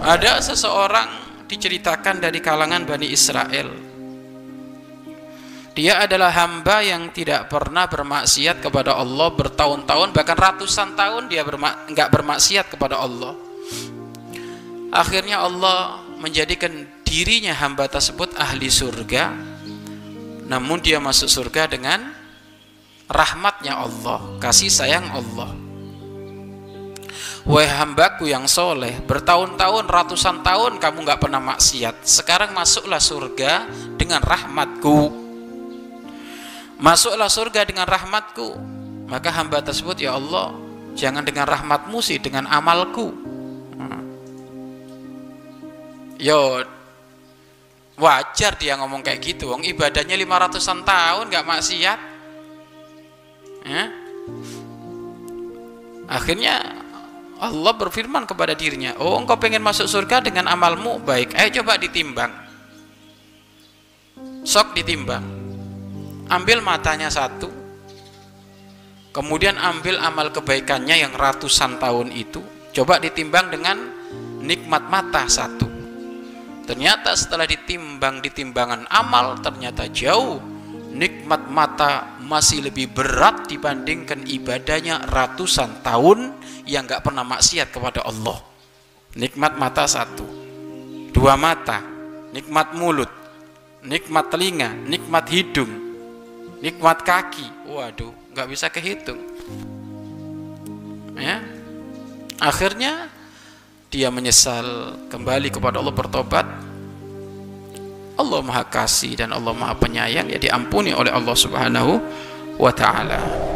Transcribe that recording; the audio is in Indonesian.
ada seseorang diceritakan dari kalangan Bani Israel dia adalah hamba yang tidak pernah bermaksiat kepada Allah bertahun-tahun bahkan ratusan tahun dia bermak nggak bermaksiat kepada Allah. Akhirnya Allah menjadikan dirinya hamba tersebut ahli surga. Namun dia masuk surga dengan rahmatnya Allah, kasih sayang Allah. Wahai hambaku yang soleh, bertahun-tahun, ratusan tahun kamu nggak pernah maksiat. Sekarang masuklah surga dengan rahmatku masuklah surga dengan rahmatku maka hamba tersebut ya Allah jangan dengan rahmatmu sih dengan amalku hmm. yo wajar dia ngomong kayak gitu wong ibadahnya 500an tahun gak maksiat ya? akhirnya Allah berfirman kepada dirinya oh engkau pengen masuk surga dengan amalmu? Baik ayo coba ditimbang. Sok ditimbang. Ambil matanya satu. Kemudian ambil amal kebaikannya yang ratusan tahun itu. Coba ditimbang dengan nikmat mata satu. Ternyata setelah ditimbang di timbangan amal ternyata jauh nikmat mata masih lebih berat dibandingkan ibadahnya ratusan tahun yang gak pernah maksiat kepada Allah. Nikmat mata satu. Dua mata. Nikmat mulut. Nikmat telinga. Nikmat hidung. Nikmat kaki. Waduh nggak bisa kehitung. Ya. Akhirnya dia menyesal kembali kepada Allah bertobat. Allah maha kasih dan Allah maha penyayang ya diampuni oleh Allah subhanahu wa ta'ala